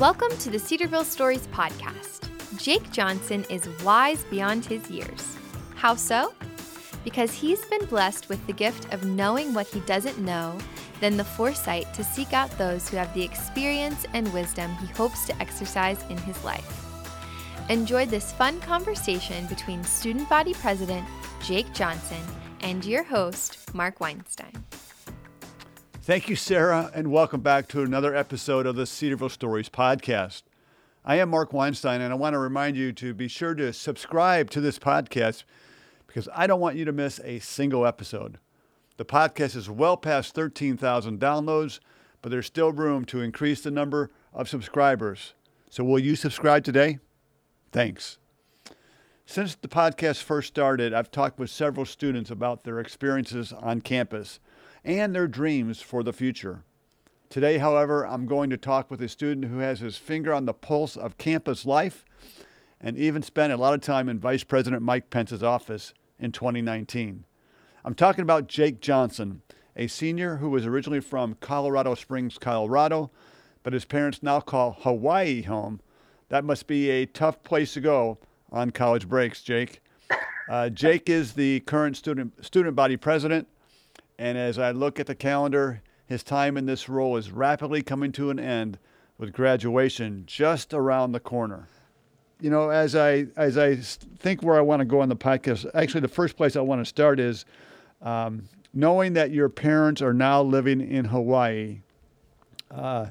Welcome to the Cedarville Stories podcast. Jake Johnson is wise beyond his years. How so? Because he's been blessed with the gift of knowing what he doesn't know, then the foresight to seek out those who have the experience and wisdom he hopes to exercise in his life. Enjoy this fun conversation between Student Body President Jake Johnson and your host, Mark Weinstein. Thank you, Sarah, and welcome back to another episode of the Cedarville Stories podcast. I am Mark Weinstein, and I want to remind you to be sure to subscribe to this podcast because I don't want you to miss a single episode. The podcast is well past 13,000 downloads, but there's still room to increase the number of subscribers. So, will you subscribe today? Thanks. Since the podcast first started, I've talked with several students about their experiences on campus and their dreams for the future. Today, however, I'm going to talk with a student who has his finger on the pulse of campus life and even spent a lot of time in Vice President Mike Pence's office in 2019. I'm talking about Jake Johnson, a senior who was originally from Colorado Springs, Colorado, but his parents now call Hawaii home. That must be a tough place to go on college breaks, Jake. Uh, Jake is the current student student body president and as I look at the calendar, his time in this role is rapidly coming to an end with graduation just around the corner. You know, as I as I think where I want to go on the podcast, actually the first place I want to start is um, knowing that your parents are now living in Hawaii, uh,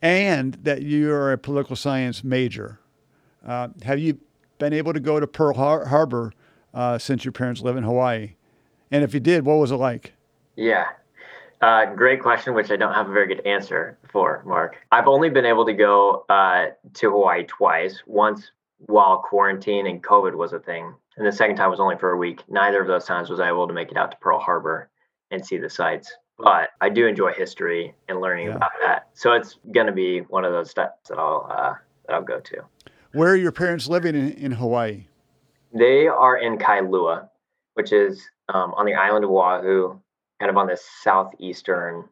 and that you are a political science major. Uh, have you been able to go to Pearl Har- Harbor uh, since your parents live in Hawaii? And if you did, what was it like? Yeah. Uh, great question, which I don't have a very good answer for, Mark. I've only been able to go uh, to Hawaii twice. Once while quarantine and COVID was a thing, and the second time was only for a week. Neither of those times was I able to make it out to Pearl Harbor and see the sights. But I do enjoy history and learning yeah. about that, so it's going to be one of those steps that I'll uh, that I'll go to. Where are your parents living in, in Hawaii? They are in Kailua, which is um, on the island of Oahu, kind of on the southeastern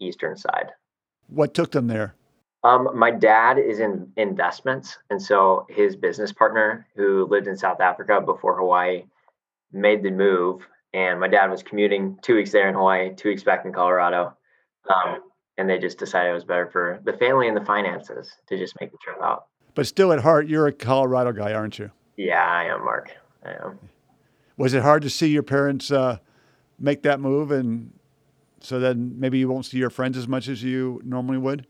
eastern side. What took them there? Um, my dad is in investments, and so his business partner, who lived in South Africa before Hawaii, made the move. And my dad was commuting two weeks there in Hawaii, two weeks back in Colorado, um, and they just decided it was better for the family and the finances to just make the trip out. But still, at heart, you're a Colorado guy, aren't you? Yeah, I am, Mark. I am. Was it hard to see your parents? Uh, make that move and so then maybe you won't see your friends as much as you normally would?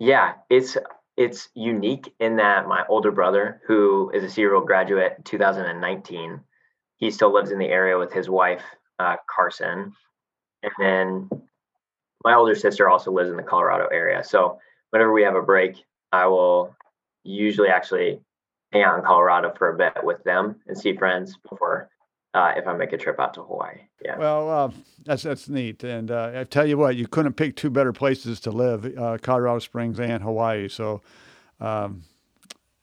Yeah, it's it's unique in that my older brother, who is a Cedarville graduate 2019, he still lives in the area with his wife, uh, Carson. And then my older sister also lives in the Colorado area. So whenever we have a break, I will usually actually hang out in Colorado for a bit with them and see friends before uh, if I make a trip out to Hawaii. Yeah. Well, uh, that's that's neat, and uh, I tell you what, you couldn't pick two better places to live: uh, Colorado Springs and Hawaii. So, um,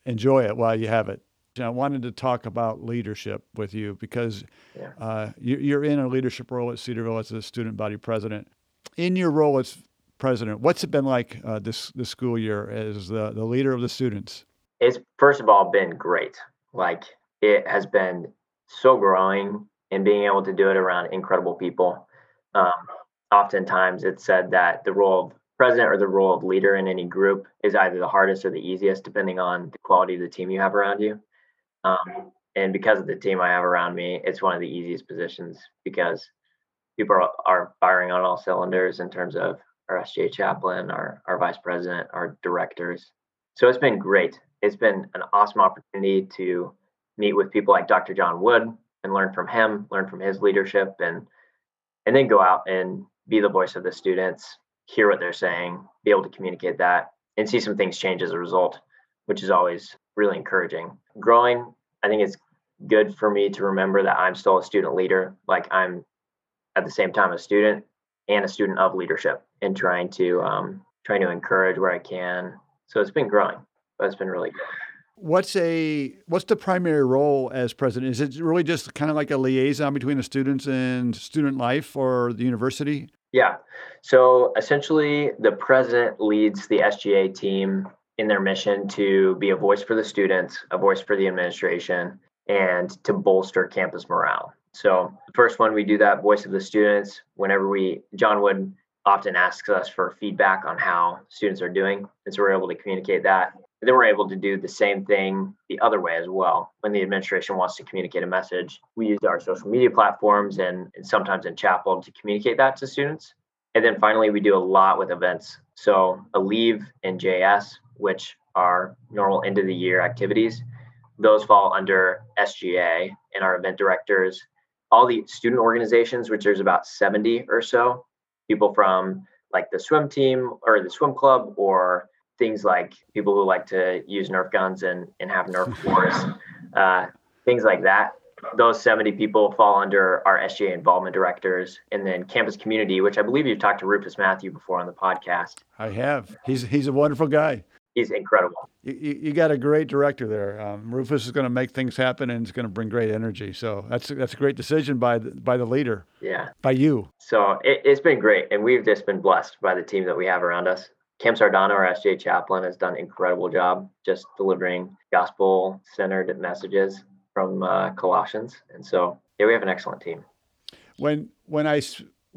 enjoy it while you have it. I wanted to talk about leadership with you because yeah. Uh, you, are in a leadership role at Cedarville as a student body president. In your role as president, what's it been like uh, this this school year as the the leader of the students? It's first of all been great. Like it has been so growing and being able to do it around incredible people. Um, oftentimes, it's said that the role of president or the role of leader in any group is either the hardest or the easiest, depending on the quality of the team you have around you. Um, and because of the team I have around me, it's one of the easiest positions because people are, are firing on all cylinders in terms of our SGA chaplain, our, our vice president, our directors. So it's been great. It's been an awesome opportunity to meet with people like Dr. John Wood and learn from him, learn from his leadership, and and then go out and be the voice of the students, hear what they're saying, be able to communicate that, and see some things change as a result, which is always really encouraging. Growing, I think it's good for me to remember that I'm still a student leader. Like I'm at the same time a student and a student of leadership and trying to um, trying to encourage where I can. So it's been growing, but it's been really good what's a what's the primary role as president? Is it really just kind of like a liaison between the students and student life or the university? Yeah. So essentially, the president leads the SGA team in their mission to be a voice for the students, a voice for the administration, and to bolster campus morale. So, the first one, we do that voice of the students. Whenever we, John Wood often asks us for feedback on how students are doing. And so we're able to communicate that. Then we're able to do the same thing the other way as well. When the administration wants to communicate a message, we use our social media platforms and, and sometimes in chapel to communicate that to students. And then finally, we do a lot with events. So, Aleve and JS, which are normal end of the year activities, those fall under SGA and our event directors. All the student organizations, which there's about 70 or so, people from like the swim team or the swim club or things like people who like to use Nerf guns and, and have Nerf wars, uh, things like that. Those 70 people fall under our SGA involvement directors and then campus community, which I believe you've talked to Rufus Matthew before on the podcast. I have. He's, he's a wonderful guy he's incredible. You, you got a great director there. Um, Rufus is going to make things happen and it's going to bring great energy. So that's that's a great decision by the, by the leader. Yeah. By you. So it, has been great, and we've just been blessed by the team that we have around us. Cam Sardano, our SGA chaplain, has done an incredible job just delivering gospel-centered messages from uh, Colossians, and so yeah, we have an excellent team. When when I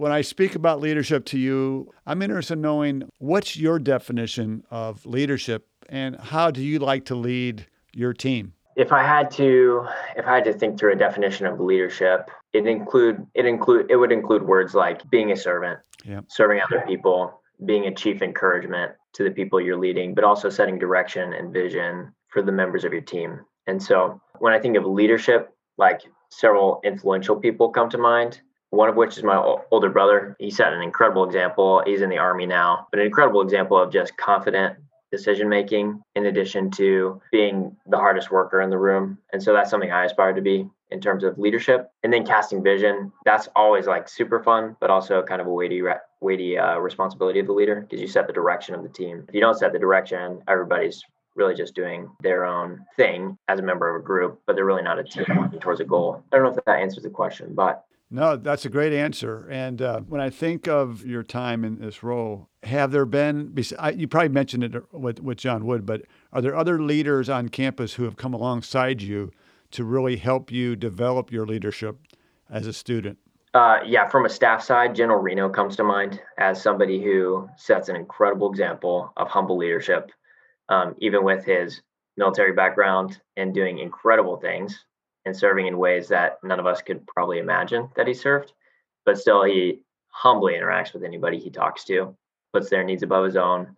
when I speak about leadership to you, I'm interested in knowing what's your definition of leadership and how do you like to lead your team? If I had to if I had to think through a definition of leadership, it include it include it would include words like being a servant, yeah. serving other people, being a chief encouragement to the people you're leading, but also setting direction and vision for the members of your team. And so when I think of leadership, like several influential people come to mind one of which is my older brother. He set an incredible example. He's in the army now, but an incredible example of just confident decision making in addition to being the hardest worker in the room. And so that's something I aspire to be in terms of leadership. And then casting vision, that's always like super fun, but also kind of a weighty weighty uh, responsibility of the leader because you set the direction of the team. If you don't set the direction, everybody's really just doing their own thing as a member of a group, but they're really not a team working towards a goal. I don't know if that answers the question, but no, that's a great answer. And uh, when I think of your time in this role, have there been, you probably mentioned it with, with John Wood, but are there other leaders on campus who have come alongside you to really help you develop your leadership as a student? Uh, yeah, from a staff side, General Reno comes to mind as somebody who sets an incredible example of humble leadership, um, even with his military background and doing incredible things and serving in ways that none of us could probably imagine that he served. But still, he humbly interacts with anybody he talks to, puts their needs above his own.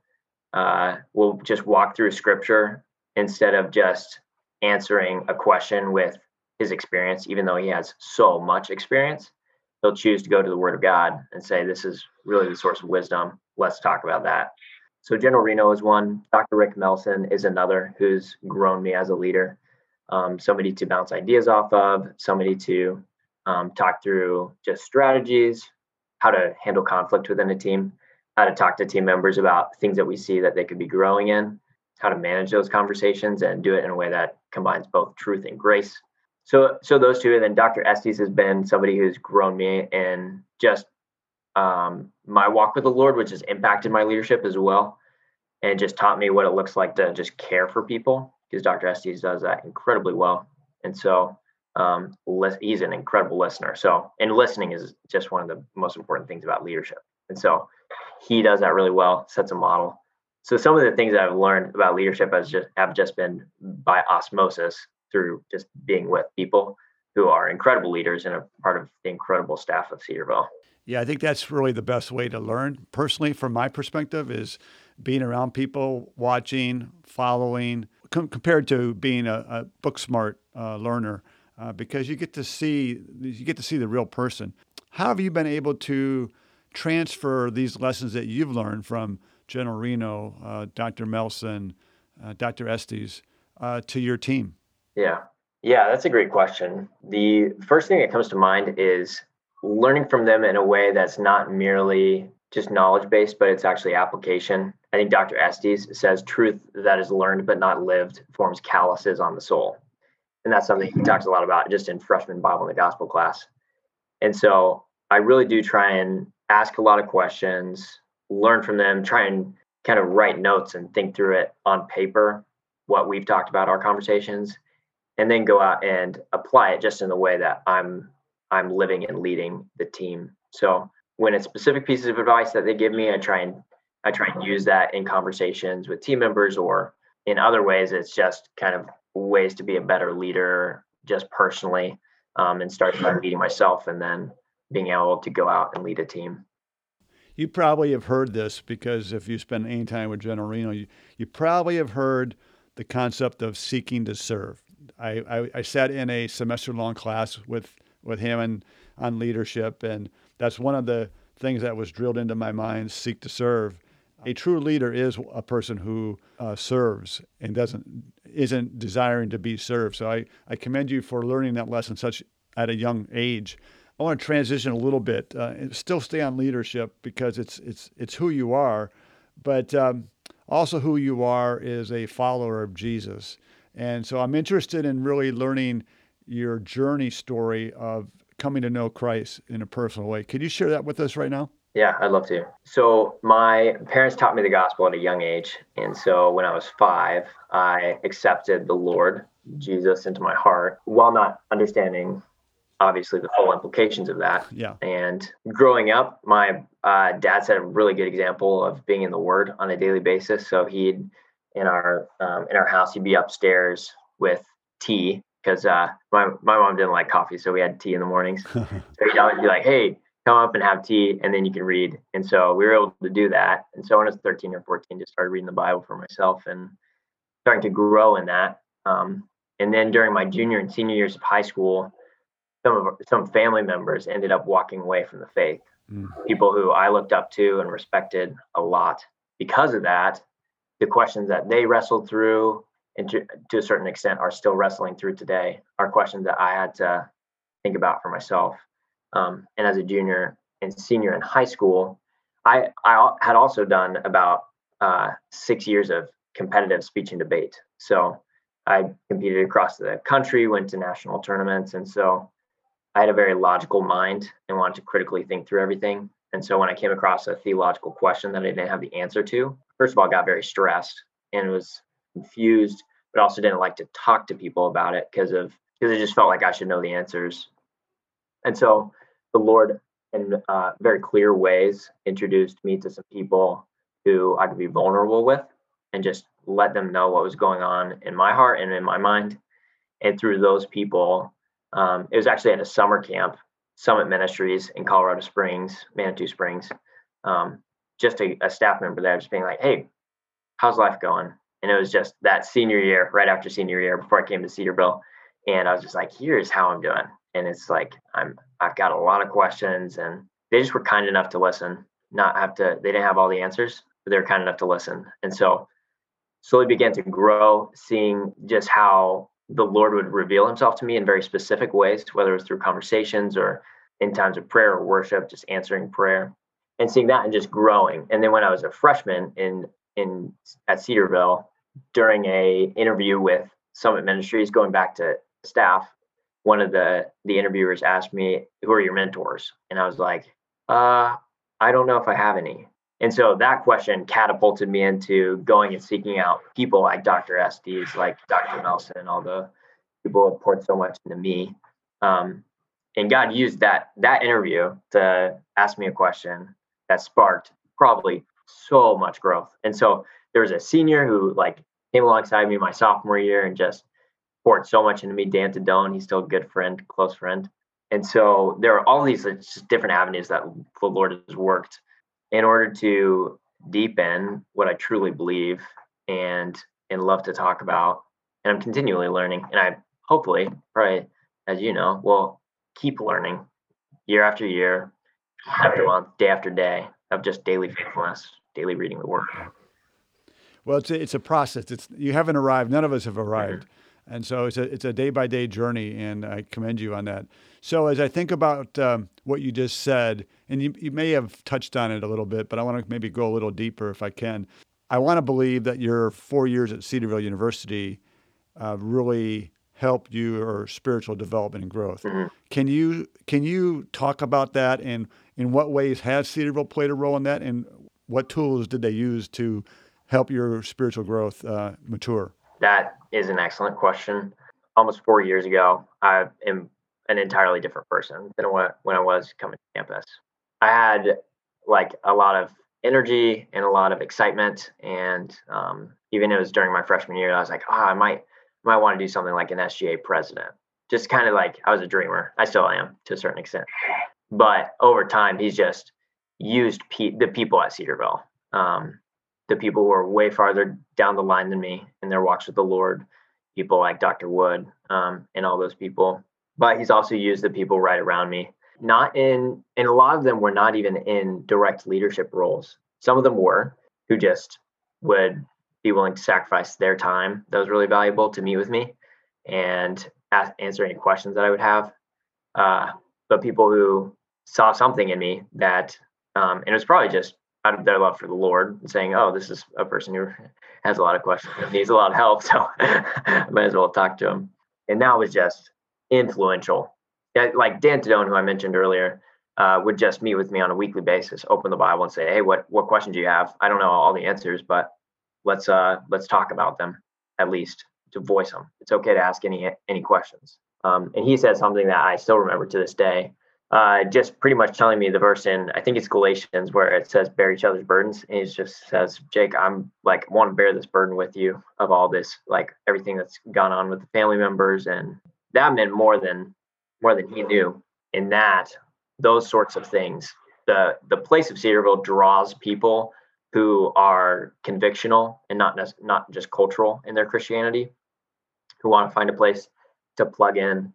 Uh, will just walk through scripture instead of just answering a question with his experience, even though he has so much experience. He'll choose to go to the Word of God and say, This is really the source of wisdom. Let's talk about that. So, General Reno is one. Dr. Rick Melson is another who's grown me as a leader um, somebody to bounce ideas off of, somebody to um, talk through just strategies, how to handle conflict within a team, how to talk to team members about things that we see that they could be growing in, how to manage those conversations and do it in a way that combines both truth and grace. So, so those two, and then Dr. Estes has been somebody who's grown me in just um, my walk with the Lord, which has impacted my leadership as well, and just taught me what it looks like to just care for people because Dr. Estes does that incredibly well. And so um, he's an incredible listener. So, and listening is just one of the most important things about leadership. And so he does that really well, sets a model. So some of the things I've learned about leadership has just have just been by osmosis through just being with people who are incredible leaders and a part of the incredible staff of Cedarville. Yeah, I think that's really the best way to learn. Personally, from my perspective, is being around people, watching, following, com- compared to being a, a book smart uh, learner uh, because you get to see you get to see the real person. How have you been able to transfer these lessons that you've learned from General Reno, uh, Dr. Melson, uh, Dr. Estes uh, to your team? Yeah, yeah, that's a great question. The first thing that comes to mind is learning from them in a way that's not merely just knowledge based, but it's actually application. I think Dr. Estes says truth that is learned but not lived forms calluses on the soul. And that's something he talks a lot about just in freshman Bible and the gospel class. And so I really do try and ask a lot of questions, learn from them, try and kind of write notes and think through it on paper, what we've talked about our conversations, and then go out and apply it just in the way that I'm I'm living and leading the team. So when it's specific pieces of advice that they give me, I try and I try and use that in conversations with team members or in other ways. It's just kind of ways to be a better leader, just personally, um, and start by leading myself, and then being able to go out and lead a team. You probably have heard this because if you spend any time with General Reno, you, you probably have heard the concept of seeking to serve. I, I, I sat in a semester long class with, with him and on leadership, and that's one of the things that was drilled into my mind seek to serve. A true leader is a person who uh, serves and doesn't isn't desiring to be served. So I, I commend you for learning that lesson such at a young age. I want to transition a little bit, uh, and still stay on leadership because it's it's it's who you are, but um, also who you are is a follower of Jesus. And so I'm interested in really learning your journey story of coming to know Christ in a personal way. Could you share that with us right now? Yeah, I'd love to. So, my parents taught me the gospel at a young age. And so, when I was five, I accepted the Lord Jesus into my heart while not understanding obviously the full implications of that. Yeah. And growing up, my uh, dad set a really good example of being in the Word on a daily basis. So he'd in our um, in our house, he'd be upstairs with tea because uh, my my mom didn't like coffee, so we had tea in the mornings. so he'd always be like, "Hey, come up and have tea, and then you can read." And so we were able to do that. And so when I was 13 or 14, just started reading the Bible for myself and starting to grow in that. Um, and then during my junior and senior years of high school, some of some family members ended up walking away from the faith. Mm. People who I looked up to and respected a lot. Because of that, the questions that they wrestled through and to, to a certain extent are still wrestling through today are questions that I had to think about for myself. Um, and as a junior and senior in high school, I, I had also done about uh, six years of competitive speech and debate. So I competed across the country, went to national tournaments. And so I had a very logical mind and wanted to critically think through everything. And so when I came across a theological question that I didn't have the answer to, first of all, I got very stressed and was confused, but also didn't like to talk to people about it because of because it just felt like I should know the answers. And so the Lord, in uh, very clear ways, introduced me to some people who I could be vulnerable with and just let them know what was going on in my heart and in my mind. And through those people, um, it was actually at a summer camp, Summit Ministries in Colorado Springs, Manitou Springs. Um, just a, a, staff member there, just being like, "Hey, how's life going?" And it was just that senior year, right after senior year, before I came to Cedarville, and I was just like, "Here's how I'm doing." And it's like I'm I've got a lot of questions, and they just were kind enough to listen, not have to. They didn't have all the answers, but they were kind enough to listen, and so slowly began to grow, seeing just how the Lord would reveal himself to me in very specific ways, whether it was through conversations or in times of prayer or worship, just answering prayer and seeing that and just growing. And then when I was a freshman in in at Cedarville, during a interview with Summit Ministries, going back to staff, one of the the interviewers asked me, "Who are your mentors?" And I was like, "Uh, I don't know if I have any." And so that question catapulted me into going and seeking out people like Dr. Estes, like Dr. Melson, all the people who poured so much into me. Um, and God used that that interview to ask me a question that sparked probably so much growth. And so there was a senior who like came alongside me my sophomore year and just poured so much into me. Dan Tadone, he's still a good friend, close friend. And so there are all these just different avenues that the Lord has worked in order to deepen what I truly believe and and love to talk about. And I'm continually learning. And I hopefully, probably as you know, will keep learning year after year, after month, day after day of just daily faithfulness, daily reading the word. Well, it's a, it's a process. It's you haven't arrived. None of us have arrived. Mm-hmm. And so it's a it's a day by day journey, and I commend you on that. So as I think about um, what you just said, and you, you may have touched on it a little bit, but I want to maybe go a little deeper if I can. I want to believe that your four years at Cedarville University uh, really helped your spiritual development and growth. Mm-hmm. Can you can you talk about that and in what ways has Cedarville played a role in that, and what tools did they use to help your spiritual growth uh, mature? That is an excellent question. Almost four years ago, I am an entirely different person than what when I was coming to campus. I had like a lot of energy and a lot of excitement, and um, even it was during my freshman year, I was like, oh, I might might want to do something like an SGA president. Just kind of like I was a dreamer. I still am to a certain extent, but over time, he's just used pe- the people at Cedarville, um, the people who are way farther down the line than me in their walks with the Lord, people like Dr. Wood um, and all those people. But he's also used the people right around me, not in, and a lot of them were not even in direct leadership roles. Some of them were who just would be willing to sacrifice their time. That was really valuable to meet with me and ask, answer any questions that I would have. Uh, but people who saw something in me that um, and it was probably just out of their love for the Lord, saying, "Oh, this is a person who has a lot of questions, and needs a lot of help, so I might as well talk to him." And that was just influential. Like Dan Tadone, who I mentioned earlier, uh, would just meet with me on a weekly basis, open the Bible, and say, "Hey, what what questions do you have? I don't know all the answers, but let's uh let's talk about them at least to voice them. It's okay to ask any any questions." Um, and he said something that I still remember to this day uh, just pretty much telling me the verse in I think it's Galatians where it says bear each other's burdens, and he just says, Jake, I'm like want to bear this burden with you of all this, like everything that's gone on with the family members, and that meant more than more than he knew. In that, those sorts of things, the the place of Cedarville draws people who are convictional and not not just cultural in their Christianity, who want to find a place to plug in,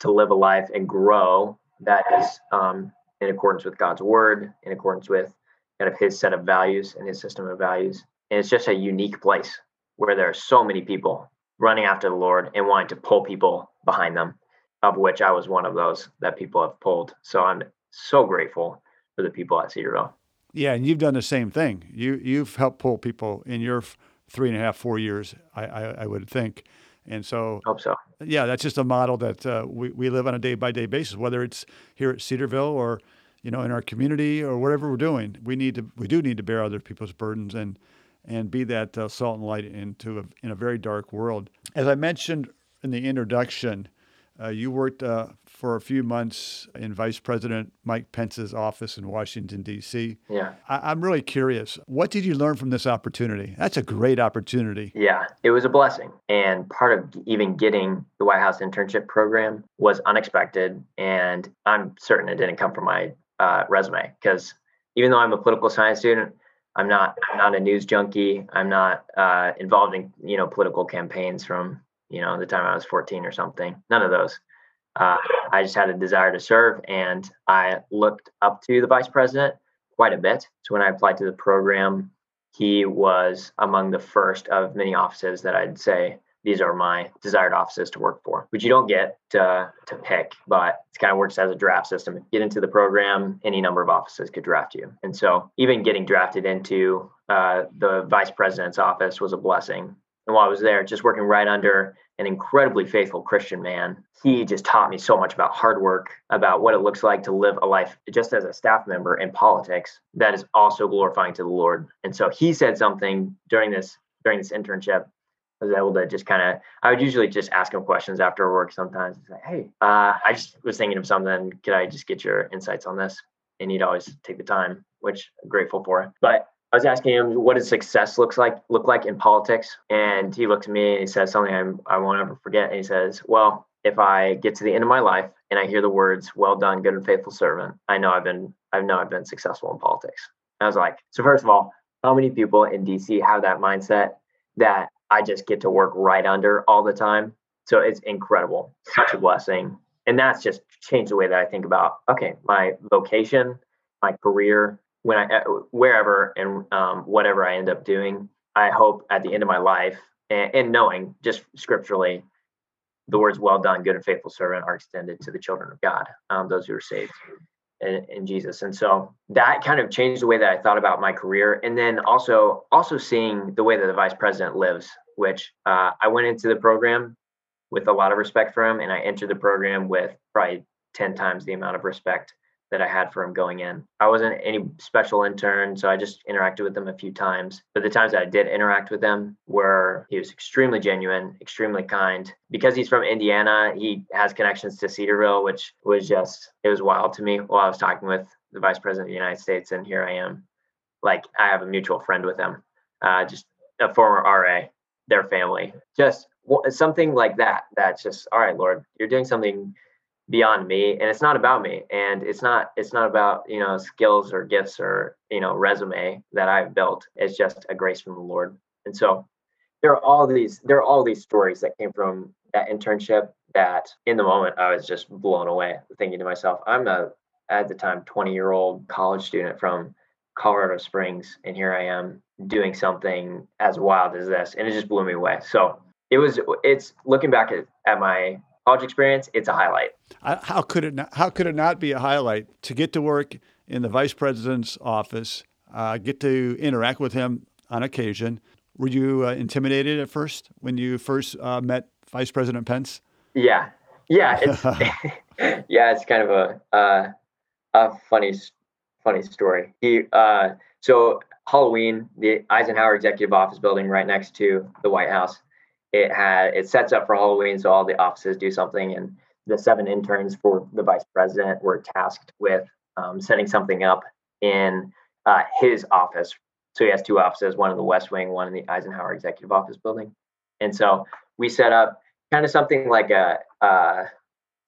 to live a life and grow that is um, in accordance with God's word, in accordance with kind of his set of values and his system of values. And it's just a unique place where there are so many people running after the Lord and wanting to pull people behind them, of which I was one of those that people have pulled. So I'm so grateful for the people at Cedarville. Yeah, and you've done the same thing. You you've helped pull people in your three and a half, four years. I I, I would think. And so, hope so. Yeah, that's just a model that uh, we, we live on a day by day basis, whether it's here at Cedarville or, you know, in our community or whatever we're doing. We need to, we do need to bear other people's burdens and, and be that uh, salt and light into a, in a very dark world. As I mentioned in the introduction, uh, you worked uh, for a few months in Vice President Mike Pence's office in Washington, D.C. Yeah. I- am really curious. What did you learn from this opportunity? That's a great opportunity. Yeah, it was a blessing. And part of even getting the White House internship program was unexpected. And I'm certain it didn't come from my uh, resume because even though I'm a political science student, I'm not. I'm not a news junkie. I'm not uh, involved in you know political campaigns from you know, the time I was 14 or something. None of those. Uh, I just had a desire to serve, and I looked up to the vice president quite a bit. So when I applied to the program, he was among the first of many offices that I'd say these are my desired offices to work for, which you don't get to, to pick, but it kind of works as a draft system. Get into the program, any number of offices could draft you. And so even getting drafted into uh, the vice president's office was a blessing and while I was there, just working right under an incredibly faithful Christian man, he just taught me so much about hard work, about what it looks like to live a life just as a staff member in politics that is also glorifying to the Lord. And so he said something during this during this internship. I was able to just kind of, I would usually just ask him questions after work sometimes. Say, hey, uh, I just was thinking of something. Could I just get your insights on this? And he'd always take the time, which I'm grateful for. But I was asking him what does success looks like look like in politics, and he looked at me and he says something I'm, I won't ever forget. And he says, "Well, if I get to the end of my life and I hear the words "Well done, good and faithful servant," I know I've been I know I've been successful in politics." And I was like, "So first of all, how many people in DC have that mindset that I just get to work right under all the time?" So it's incredible, such a blessing, and that's just changed the way that I think about okay, my vocation, my career, when I uh, wherever and um, whatever I end up doing, I hope at the end of my life and, and knowing just scripturally, the words "well done, good and faithful servant" are extended to the children of God, um, those who are saved in, in, Jesus. And so that kind of changed the way that I thought about my career, and then also also seeing the way that the vice president lives. Which uh, I went into the program with a lot of respect for him, and I entered the program with probably ten times the amount of respect that I had for him going in. I wasn't any special intern, so I just interacted with him a few times. But the times that I did interact with him were he was extremely genuine, extremely kind. Because he's from Indiana, he has connections to Cedarville, which was just it was wild to me while I was talking with the vice president of the United States, and here I am. Like I have a mutual friend with him, uh, just a former RA, their family, just something like that. That's just all right, Lord, you're doing something beyond me and it's not about me and it's not it's not about you know skills or gifts or you know resume that i've built. It's just a grace from the lord. And so there are all these there are all these stories that came from that internship that in the moment i was just blown away thinking to myself i'm a at the time 20 year old college student from colorado springs and here i am doing something as wild as this and it just blew me away. So it was it's looking back at, at my college experience, it's a highlight. How could it not, how could it not be a highlight to get to work in the vice president's office, uh, get to interact with him on occasion? Were you uh, intimidated at first when you first uh, met Vice President Pence? Yeah, yeah, it's yeah, it's kind of a uh, a funny funny story. He uh, so Halloween, the Eisenhower Executive Office building right next to the White House it had it sets up for Halloween, so all the offices do something, and the seven interns for the vice president were tasked with um, setting something up in uh, his office. So he has two offices, one in the West Wing, one in the Eisenhower Executive Office building, and so we set up kind of something like a uh,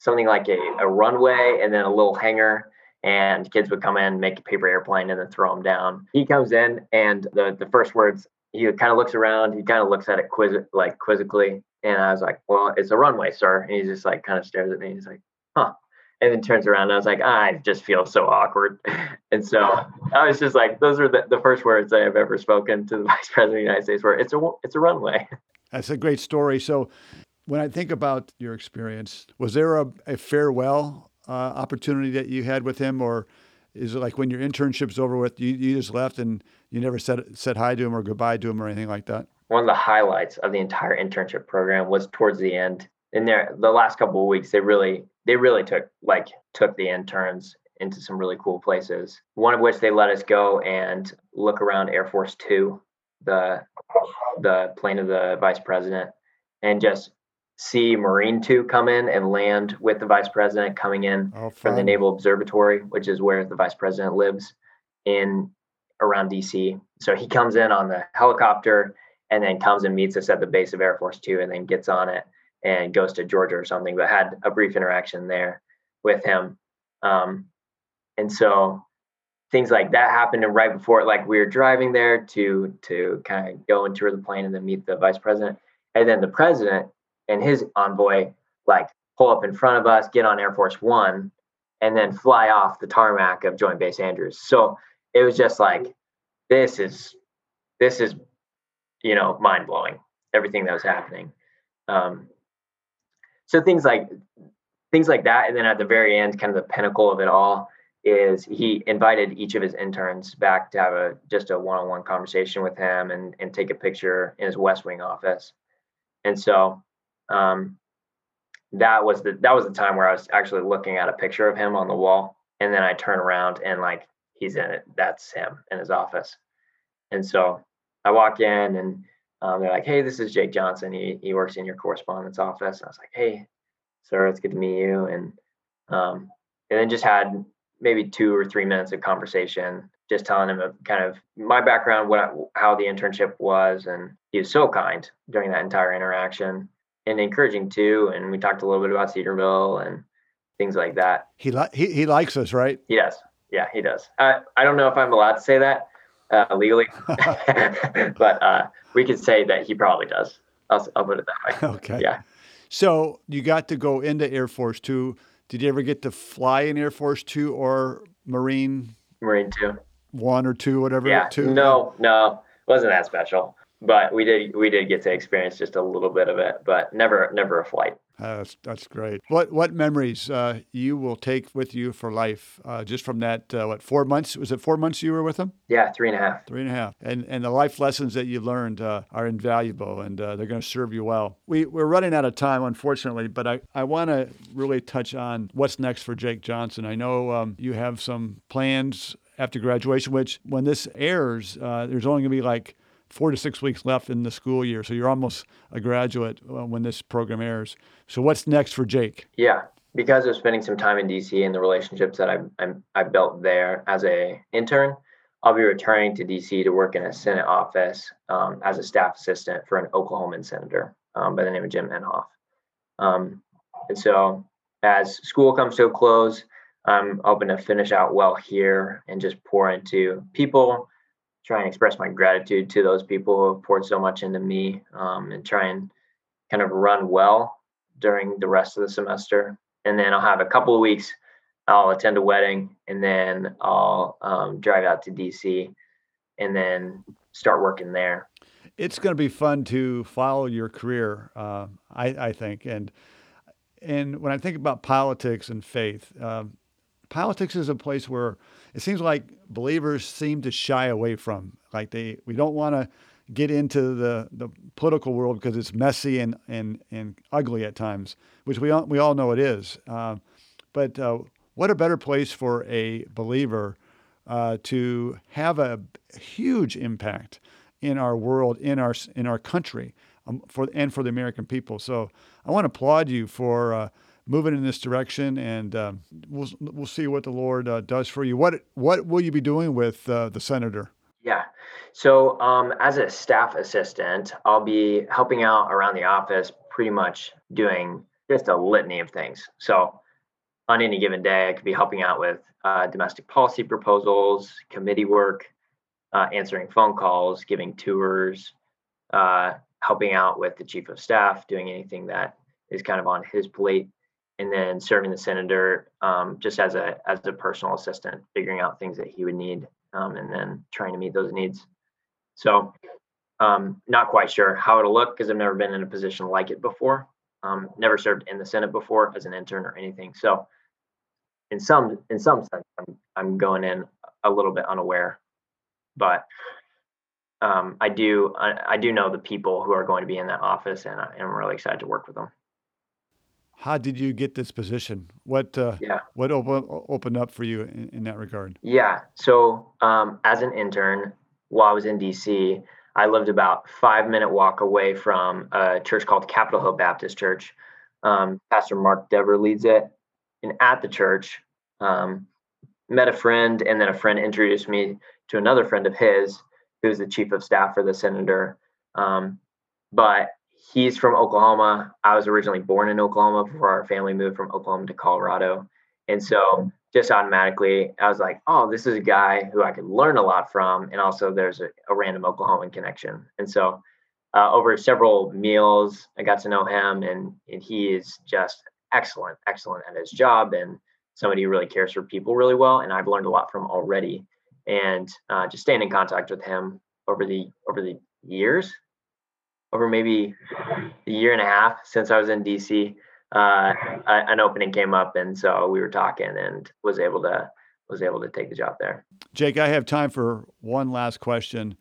something like a, a runway and then a little hangar and kids would come in make a paper airplane and then throw them down he comes in and the, the first words he kind of looks around. He kind of looks at it quiz like quizzically, and I was like, "Well, it's a runway, sir." And he just like kind of stares at me. He's like, "Huh," and then turns around. and I was like, "I just feel so awkward," and so I was just like, "Those are the, the first words I have ever spoken to the Vice President of the United States. Where it's a it's a runway." That's a great story. So, when I think about your experience, was there a, a farewell uh, opportunity that you had with him, or is it like when your internship's over with, you, you just left and you never said said hi to him or goodbye to him or anything like that? One of the highlights of the entire internship program was towards the end. In there, the last couple of weeks, they really they really took like took the interns into some really cool places. One of which they let us go and look around Air Force Two, the the plane of the vice president, and just see Marine Two come in and land with the vice president coming in oh, from the Naval Observatory, which is where the vice president lives in around DC. So he comes in on the helicopter and then comes and meets us at the base of Air Force Two and then gets on it and goes to Georgia or something, but had a brief interaction there with him. Um, and so things like that happened and right before like we were driving there to to kind of go and tour the plane and then meet the vice president. And then the president and his envoy like pull up in front of us, get on Air Force One, and then fly off the tarmac of Joint Base Andrews. So it was just like, this is this is you know mind blowing. Everything that was happening. Um, so things like things like that, and then at the very end, kind of the pinnacle of it all is he invited each of his interns back to have a just a one-on-one conversation with him and and take a picture in his West Wing office. And so um, that was the that was the time where I was actually looking at a picture of him on the wall, and then I turn around and like he's in it. That's him in his office, and so I walk in and um, they're like, "Hey, this is Jake Johnson. He he works in your correspondence office." And I was like, "Hey, sir, it's good to meet you." And um, and then just had maybe two or three minutes of conversation, just telling him kind of my background, what I, how the internship was, and he was so kind during that entire interaction and encouraging too. And we talked a little bit about Cedarville and things like that. He li- he he likes us, right? Does. Yeah, he does. Uh, I don't know if I'm allowed to say that uh, legally, but uh, we could say that he probably does. I'll, I'll put it that way. Okay. Yeah. So you got to go into Air Force Two. Did you ever get to fly in Air Force Two or Marine? Marine Two. One or two, whatever. Yeah. Two. No, no, wasn't that special. But we did we did get to experience just a little bit of it, but never never a flight. Uh, that's, that's great. What what memories uh, you will take with you for life uh, just from that? Uh, what four months? Was it four months you were with them? Yeah, three and a half. Three and a half. And and the life lessons that you learned uh, are invaluable, and uh, they're going to serve you well. We we're running out of time, unfortunately, but I I want to really touch on what's next for Jake Johnson. I know um, you have some plans after graduation, which when this airs, there's only going to be like four to six weeks left in the school year. So you're almost a graduate uh, when this program airs. So what's next for Jake? Yeah, because of spending some time in DC and the relationships that I've, i built there as a intern, I'll be returning to DC to work in a Senate office um, as a staff assistant for an Oklahoman senator um, by the name of Jim Inhofe. Um, and so as school comes to a close, I'm hoping to finish out well here and just pour into people try and express my gratitude to those people who have poured so much into me um, and try and kind of run well during the rest of the semester. And then I'll have a couple of weeks. I'll attend a wedding and then I'll um, drive out to DC and then start working there. It's going to be fun to follow your career, uh, I, I, think. And and when I think about politics and faith, uh, politics is a place where it seems like believers seem to shy away from. Like they, we don't want to get into the, the political world because it's messy and, and, and ugly at times, which we all, we all know it is. Uh, but uh, what a better place for a believer uh, to have a huge impact in our world, in our in our country, um, for and for the American people. So I want to applaud you for uh, moving in this direction, and uh, we'll we'll see what the Lord uh, does for you. What what will you be doing with uh, the senator? Yeah. So um, as a staff assistant, I'll be helping out around the office, pretty much doing just a litany of things. So on any given day, I could be helping out with uh, domestic policy proposals, committee work, uh, answering phone calls, giving tours, uh, helping out with the chief of staff, doing anything that is kind of on his plate and then serving the senator um, just as a as a personal assistant, figuring out things that he would need, um, and then trying to meet those needs. So, um, not quite sure how it'll look because I've never been in a position like it before. Um, never served in the Senate before as an intern or anything. So, in some in some sense, I'm I'm going in a little bit unaware, but um, I do I, I do know the people who are going to be in that office, and I'm really excited to work with them how did you get this position? What uh, yeah. what open, opened up for you in, in that regard? Yeah. So um, as an intern, while I was in DC, I lived about five minute walk away from a church called Capitol Hill Baptist Church. Um, Pastor Mark Dever leads it, and at the church, um, met a friend, and then a friend introduced me to another friend of his, who's the chief of staff for the senator. Um, but he's from Oklahoma. I was originally born in Oklahoma before our family moved from Oklahoma to Colorado. And so just automatically, I was like, oh, this is a guy who I could learn a lot from. And also, there's a, a random Oklahoman connection. And so, uh, over several meals, I got to know him, and, and he is just excellent, excellent at his job, and somebody who really cares for people really well. And I've learned a lot from already. And uh, just staying in contact with him over the over the years over maybe a year and a half since I was in DC, uh, an opening came up, and so we were talking, and was able to was able to take the job there. Jake, I have time for one last question.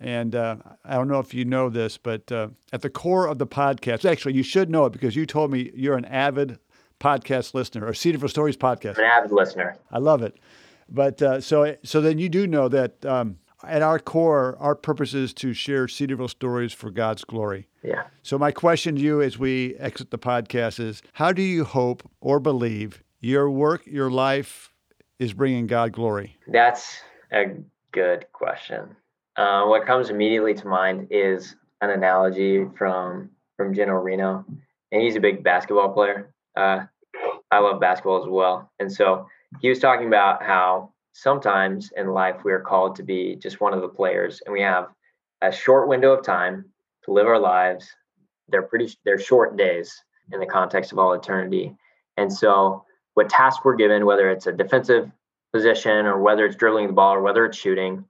And uh, I don't know if you know this, but uh, at the core of the podcast, actually, you should know it because you told me you're an avid podcast listener or Cedarville Stories podcast. I'm an avid listener. I love it. But uh, so, so then you do know that um, at our core, our purpose is to share Cedarville stories for God's glory. Yeah. So my question to you as we exit the podcast is how do you hope or believe your work, your life is bringing God glory? That's a good question. Uh, what comes immediately to mind is an analogy from from General Reno, and he's a big basketball player. Uh, I love basketball as well, and so he was talking about how sometimes in life we are called to be just one of the players and we have a short window of time to live our lives they're pretty they're short days in the context of all eternity and so what tasks we're given whether it's a defensive position or whether it's dribbling the ball or whether it's shooting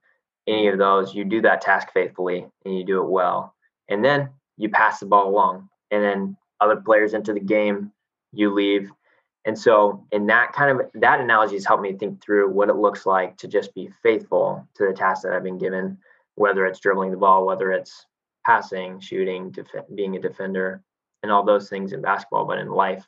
any of those, you do that task faithfully and you do it well. And then you pass the ball along. And then other players into the game, you leave. And so, in that kind of that analogy has helped me think through what it looks like to just be faithful to the task that I've been given, whether it's dribbling the ball, whether it's passing, shooting, def- being a defender, and all those things in basketball. But in life,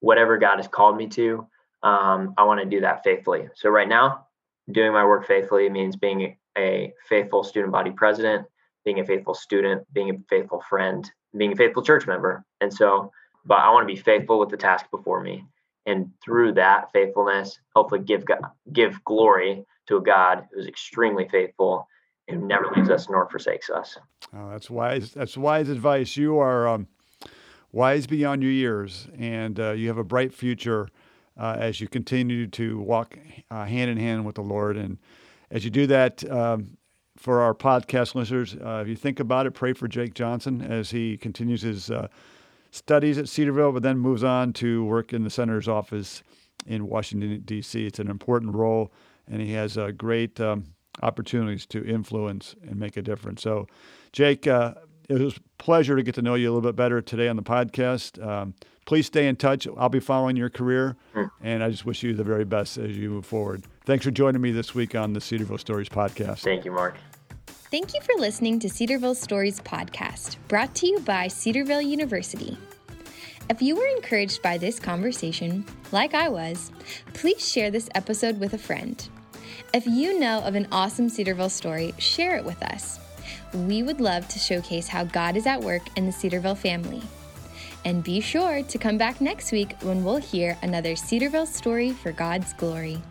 whatever God has called me to, um, I want to do that faithfully. So right now, doing my work faithfully means being a faithful student body president, being a faithful student, being a faithful friend, being a faithful church member. And so, but I want to be faithful with the task before me. And through that faithfulness, hopefully give God, give glory to a God who's extremely faithful and never leaves us nor forsakes us. Oh, that's wise. That's wise advice. You are um, wise beyond your years, and uh, you have a bright future uh, as you continue to walk uh, hand in hand with the Lord. And as you do that, um, for our podcast listeners, uh, if you think about it, pray for Jake Johnson as he continues his uh, studies at Cedarville, but then moves on to work in the senator's office in Washington, D.C. It's an important role, and he has uh, great um, opportunities to influence and make a difference. So, Jake, uh, it was a pleasure to get to know you a little bit better today on the podcast. Um, please stay in touch. I'll be following your career, and I just wish you the very best as you move forward. Thanks for joining me this week on the Cedarville Stories podcast. Thank you, Mark. Thank you for listening to Cedarville Stories podcast, brought to you by Cedarville University. If you were encouraged by this conversation, like I was, please share this episode with a friend. If you know of an awesome Cedarville story, share it with us. We would love to showcase how God is at work in the Cedarville family. And be sure to come back next week when we'll hear another Cedarville story for God's glory.